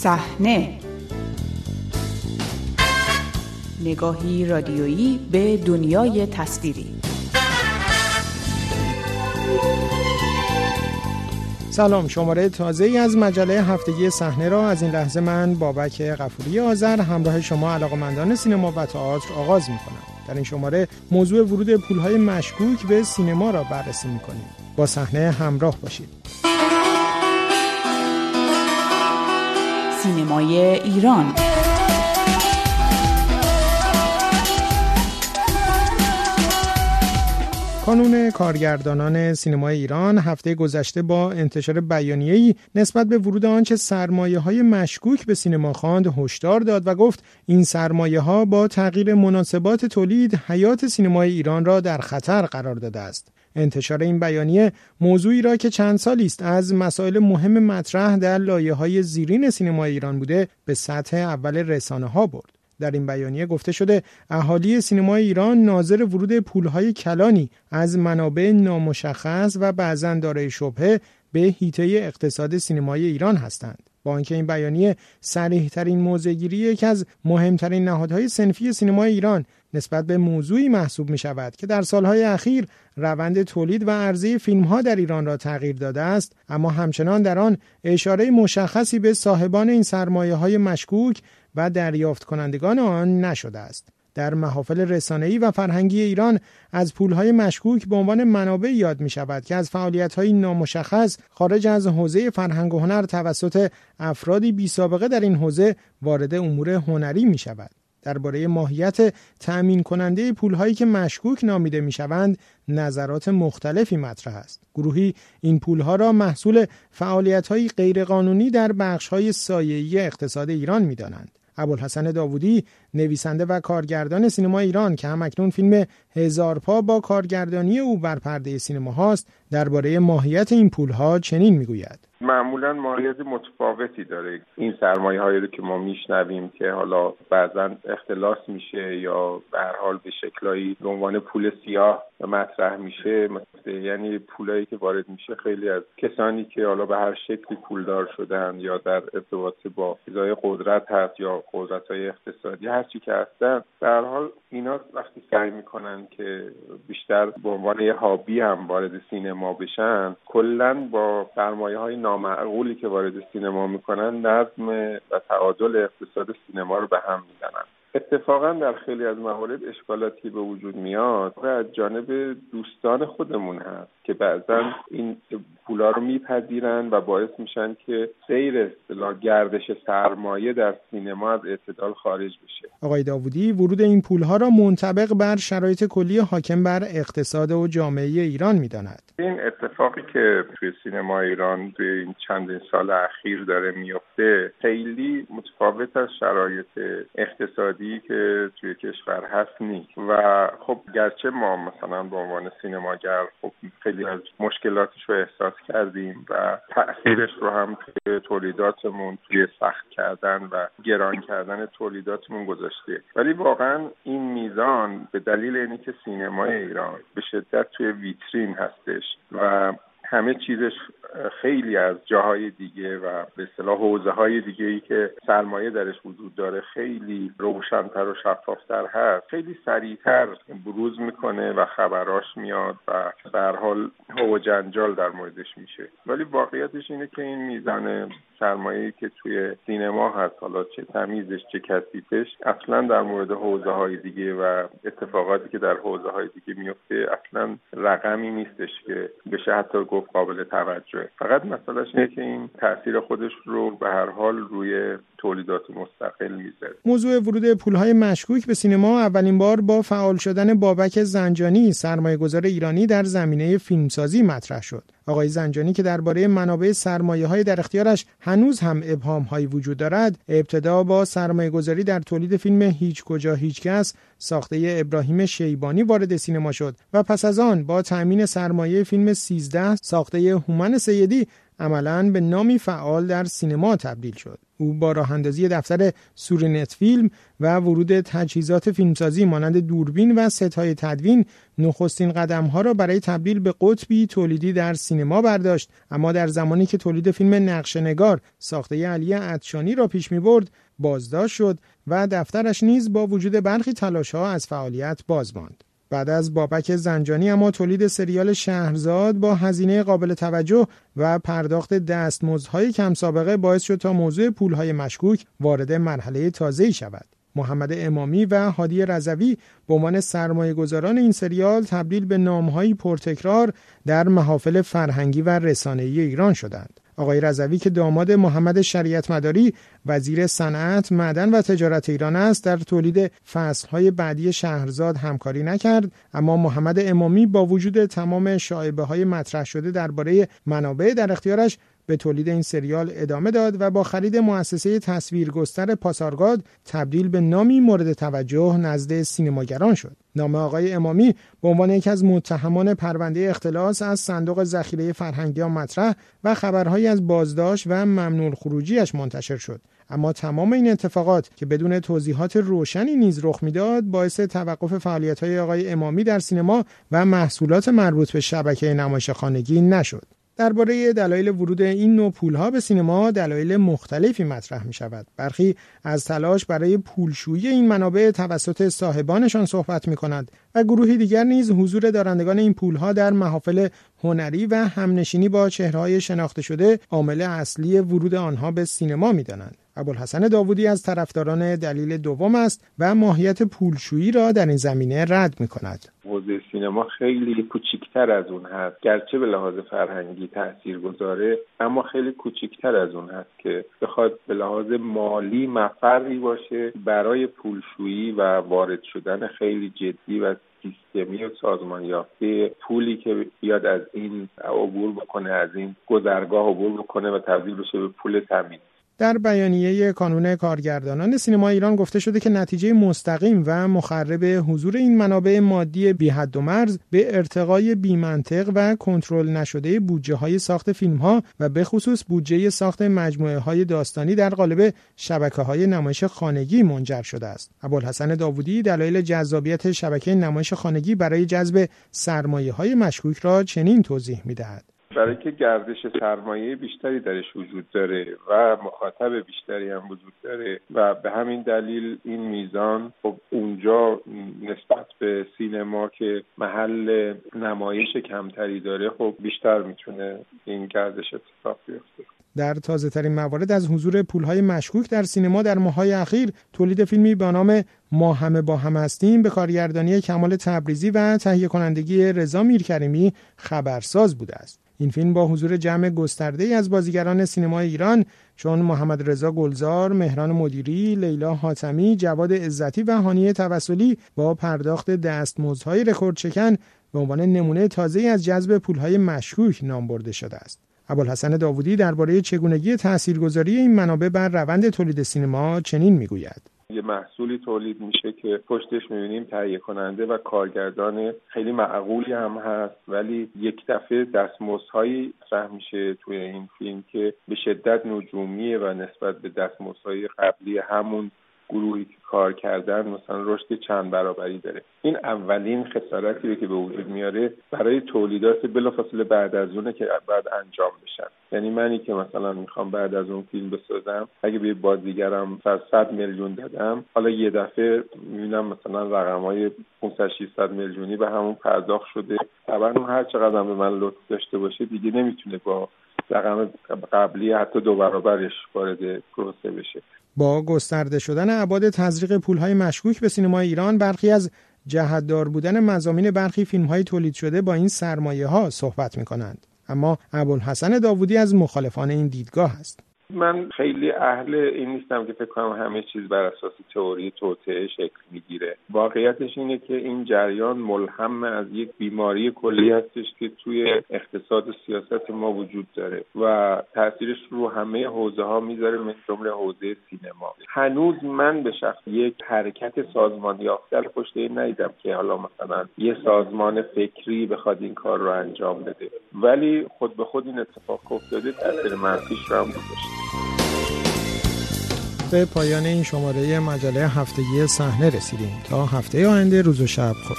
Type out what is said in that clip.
صحنه نگاهی رادیویی به دنیای تصویری سلام شماره تازه ای از مجله هفتگی صحنه را از این لحظه من بابک قفوری آذر همراه شما علاقمندان سینما و تئاتر آغاز می کنم. در این شماره موضوع ورود پولهای مشکوک به سینما را بررسی می کنیم. با صحنه همراه باشید. سینمای ایران کانون کارگردانان سینمای ایران هفته گذشته با انتشار بیانیه‌ای نسبت به ورود آنچه سرمایه های مشکوک به سینما خواند هشدار داد و گفت این سرمایه ها با تغییر مناسبات تولید حیات سینمای ایران را در خطر قرار داده است. انتشار این بیانیه موضوعی را که چند سالی است از مسائل مهم مطرح در لایه های زیرین سینمای ایران بوده به سطح اول رسانه ها برد. در این بیانیه گفته شده اهالی سینمای ایران ناظر ورود پولهای کلانی از منابع نامشخص و بعضا دارای شبهه به هیته اقتصاد سینمای ایران هستند. با اینکه این بیانیه صریح ترین موضعگیری یکی از مهمترین نهادهای سنفی سینمای ایران نسبت به موضوعی محسوب می شود که در سالهای اخیر روند تولید و عرضه فیلم ها در ایران را تغییر داده است. اما همچنان در آن اشاره مشخصی به صاحبان این سرمایه های مشکوک و دریافت کنندگان آن نشده است. در محافل رسانه‌ای و فرهنگی ایران از پولهای مشکوک به عنوان منابع یاد می شود که از فعالیت‌های نامشخص خارج از حوزه فرهنگ و هنر توسط افرادی بی سابقه در این حوزه وارد امور هنری می شود. درباره ماهیت تأمین کننده پولهایی که مشکوک نامیده می شوند نظرات مختلفی مطرح است. گروهی این پولها را محصول فعالیت‌های غیرقانونی در بخش‌های سایه‌ای اقتصاد ایران می دانند. ابوالحسن داوودی نویسنده و کارگردان سینما ایران که هم اکنون فیلم هزار پا با کارگردانی او بر پرده سینما هاست درباره ماهیت این پولها چنین می‌گوید. معمولا ماهیت متفاوتی داره. این سرمایه هایی رو که ما میشنویم که حالا بعضا اختلاس میشه یا به هر حال به شکلایی به عنوان پول سیاه مطرح میشه یعنی پولایی که وارد میشه خیلی از کسانی که حالا به هر شکلی پولدار شدن یا در ارتباط با فضای قدرت هست یا قدرت های اقتصادی هرچی که هستن در حال اینا وقتی سعی می‌کنن که بیشتر به عنوان یه هابی هم وارد سینما بشن کلا با سرمایه های نامعقولی که وارد سینما می‌کنن نظم و تعادل اقتصاد سینما رو به هم می‌زنن. اتفاقا در خیلی از موارد اشکالاتی به وجود میاد و از جانب دوستان خودمون هست. که بعضا این پولا رو میپذیرن و باعث میشن که سیر اصطلاح گردش سرمایه در سینما از اعتدال خارج بشه. آقای داوودی ورود این پولها را منطبق بر شرایط کلی حاکم بر اقتصاد و جامعه ایران می‌داند. این اتفاقی که توی سینما ایران توی این چند سال اخیر داره میفته خیلی متفاوت از شرایط اقتصادی که توی کشور هست نیست. و خب گرچه ما مثلا به عنوان سینماگر خب خیلی از مشکلاتش رو احساس کردیم و تاثیرش رو هم توی تولیداتمون توی سخت کردن و گران کردن تولیداتمون گذاشته. ولی واقعا این میزان به دلیل اینی که سینمای ایران به شدت توی ویترین هستش و همه چیزش خیلی از جاهای دیگه و به اصطلاح حوزه های دیگه ای که سرمایه درش وجود داره خیلی روشنتر و شفافتر هست. خیلی سریعتر بروز می‌کنه و خبراش میاد و در حال هو جنجال در موردش میشه. ولی واقعیتش اینه که این میزان سرمایه که توی سینما هست حالا چه تمیزش چه کثیفش اصلا در مورد حوزه های دیگه و اتفاقاتی که در حوزه های دیگه میفته اصلا رقمی نیستش که بشه حتی گفت قابل توجه. فقط مسئلهش اینه که این تاثیر خودش رو به هر حال روی تولیدات مستقل می‌ذاره موضوع ورود پولهای مشکوک به سینما اولین بار با فعال شدن بابک زنجانی سرمایه گذار ایرانی در زمینه فیلمسازی مطرح شد. آقای زنجانی که درباره منابع سرمایه های در اختیارش هنوز هم ابهام هایی وجود دارد ابتدا با سرمایه گذاری در تولید فیلم هیچ کجا هیچ کس ساخته ابراهیم شیبانی وارد سینما شد و پس از آن با تأمین سرمایه فیلم 13 ساخته هومن سیدی عملا به نامی فعال در سینما تبدیل شد. او با راه اندازی دفتر سورینت فیلم و ورود تجهیزات فیلمسازی مانند دوربین و ستای تدوین نخستین قدم ها را برای تبدیل به قطبی تولیدی در سینما برداشت اما در زمانی که تولید فیلم نقشنگار ساخته علی عطشانی را پیش می برد بازداشت شد و دفترش نیز با وجود برخی تلاش ها از فعالیت باز ماند. بعد از بابک زنجانی اما تولید سریال شهرزاد با هزینه قابل توجه و پرداخت دستمزدهای کم سابقه باعث شد تا موضوع پولهای مشکوک وارد مرحله تازه‌ای شود. محمد امامی و هادی رضوی به عنوان سرمایه گذاران این سریال تبدیل به نامهایی پرتکرار در محافل فرهنگی و رسانه‌ای ایران شدند. آقای رضوی که داماد محمد شریعت مداری وزیر صنعت، معدن و تجارت ایران است در تولید فصلهای بعدی شهرزاد همکاری نکرد اما محمد امامی با وجود تمام شایبه های مطرح شده درباره منابع در اختیارش به تولید این سریال ادامه داد و با خرید مؤسسه تصویرگستر پاسارگاد تبدیل به نامی مورد توجه نزد سینماگران شد. نام آقای امامی به عنوان یکی از متهمان پرونده اختلاس از صندوق ذخیره فرهنگی مطرح و خبرهایی از بازداشت و ممنوع خروجیش منتشر شد. اما تمام این اتفاقات که بدون توضیحات روشنی نیز رخ می‌داد باعث توقف فعالیت های آقای امامی در سینما و محصولات مربوط به شبکه نمایش خانگی نشد. درباره دلایل ورود این نوع پولها به سینما دلایل مختلفی مطرح می شود. برخی از تلاش برای پولشویی این منابع توسط صاحبانشان صحبت می کند و گروهی دیگر نیز حضور دارندگان این پولها در محافل هنری و همنشینی با چهرههای شناخته شده عامل اصلی ورود آنها به سینما می دانند. ابوالحسن داوودی از طرفداران دلیل دوم است و ماهیت پولشویی را در این زمینه رد می کند. حوزه سینما خیلی کوچکتر از اون هست گرچه به لحاظ فرهنگی تأثیر گذاره اما خیلی کوچکتر از اون هست که بخواد به لحاظ مالی مفری باشه برای پولشویی و وارد شدن خیلی جدی و سیستمی و سازمان یافته پولی که بیاد از این عبور بکنه از این گذرگاه عبور بکنه و تبدیل بشه به پول تامین در بیانیه کانون کارگردانان سینما ایران گفته شده که نتیجه مستقیم و مخرب حضور این منابع مادی بی حد و مرز به ارتقای بی منطق و کنترل نشده بودجه های ساخت فیلم ها و به خصوص بودجه ساخت مجموعه های داستانی در قالب شبکه های نمایش خانگی منجر شده است. ابوالحسن داوودی دلایل جذابیت شبکه نمایش خانگی برای جذب سرمایه های مشکوک را چنین توضیح می‌دهد. برای که گردش سرمایه بیشتری درش وجود داره و مخاطب بیشتری هم وجود داره و به همین دلیل این میزان خب اونجا نسبت به سینما که محل نمایش کمتری داره خب بیشتر می‌تونه این گردش اتفاق بیفته. در تازه ترین موارد از حضور پولهای مشکوک در سینما در ماهای اخیر تولید فیلمی به نام ما همه با هم هستیم به کارگردانی کمال تبریزی و تهیه کنندگی رضا میرکریمی خبرساز بوده است. این فیلم با حضور جمع گسترده ای از بازیگران سینمای ایران چون محمد رضا گلزار، مهران مدیری، لیلا حاتمی، جواد عزتی و هانیه توسلی با پرداخت دستمزدهای رکورد چکن به عنوان نمونه تازه از جذب پولهای مشکوک نام برده شده است. ابوالحسن داوودی درباره چگونگی تاثیرگذاری این منابع بر روند تولید سینما چنین می‌گوید. یه محصولی تولید میشه که پشتش می‌بینیم تهیه کننده و کارگردان خیلی معقولی هم هست ولی یک دفعه دستمزدهایی مطرح میشه توی این فیلم که به شدت نجومیه و نسبت به دستمزدهای قبلی همون گروهی که کار کردن مثلا رشد چند برابری داره. این اولین خسارتی رو که به وجود میاره برای تولیدات بلافاصله بعد از اونه که بعد انجام بشن. یعنی منی که مثلا می‌خوام بعد از اون فیلم بسازم اگه به بازیگرم صد میلیون دادم حالا یه دفعه می‌بینم مثلا رقم های 500 600 میلیونی به همون پرداخت شده. طبعا هر چقدر به من لطف داشته باشه دیگه نمی‌تونه با رقم قبلی حتی دو برابرش وارد پروسه بشه با گسترده شدن ابعاد تزریق پولهای مشکوک به سینمای ایران برخی از جهتدار بودن مزامین برخی فیلمهای تولید شده با این سرمایه ها صحبت می کنند. اما ابوالحسن داوودی از مخالفان این دیدگاه است. من خیلی اهل این نیستم که فکر کنم همه چیز بر اساس تئوری توطعه شکل می‌گیره. واقعیتش اینه که این جریان ملهم از یک بیماری کلی هستش که توی اقتصاد و سیاست ما وجود داره و تاثیرش رو همه حوزه ها می‌ذاره من حوزه سینما. هنوز من به شخص یک حرکت سازمانی یافته پشت این ندیدم که حالا مثلا یه سازمان فکری بخواد این کار رو انجام بده. ولی خود به خود این اتفاق افتاده تاثیر منفیش رو هم گذاشته به پایان این شماره مجله هفتگی صحنه رسیدیم. تا هفته آینده روز و شب خوش.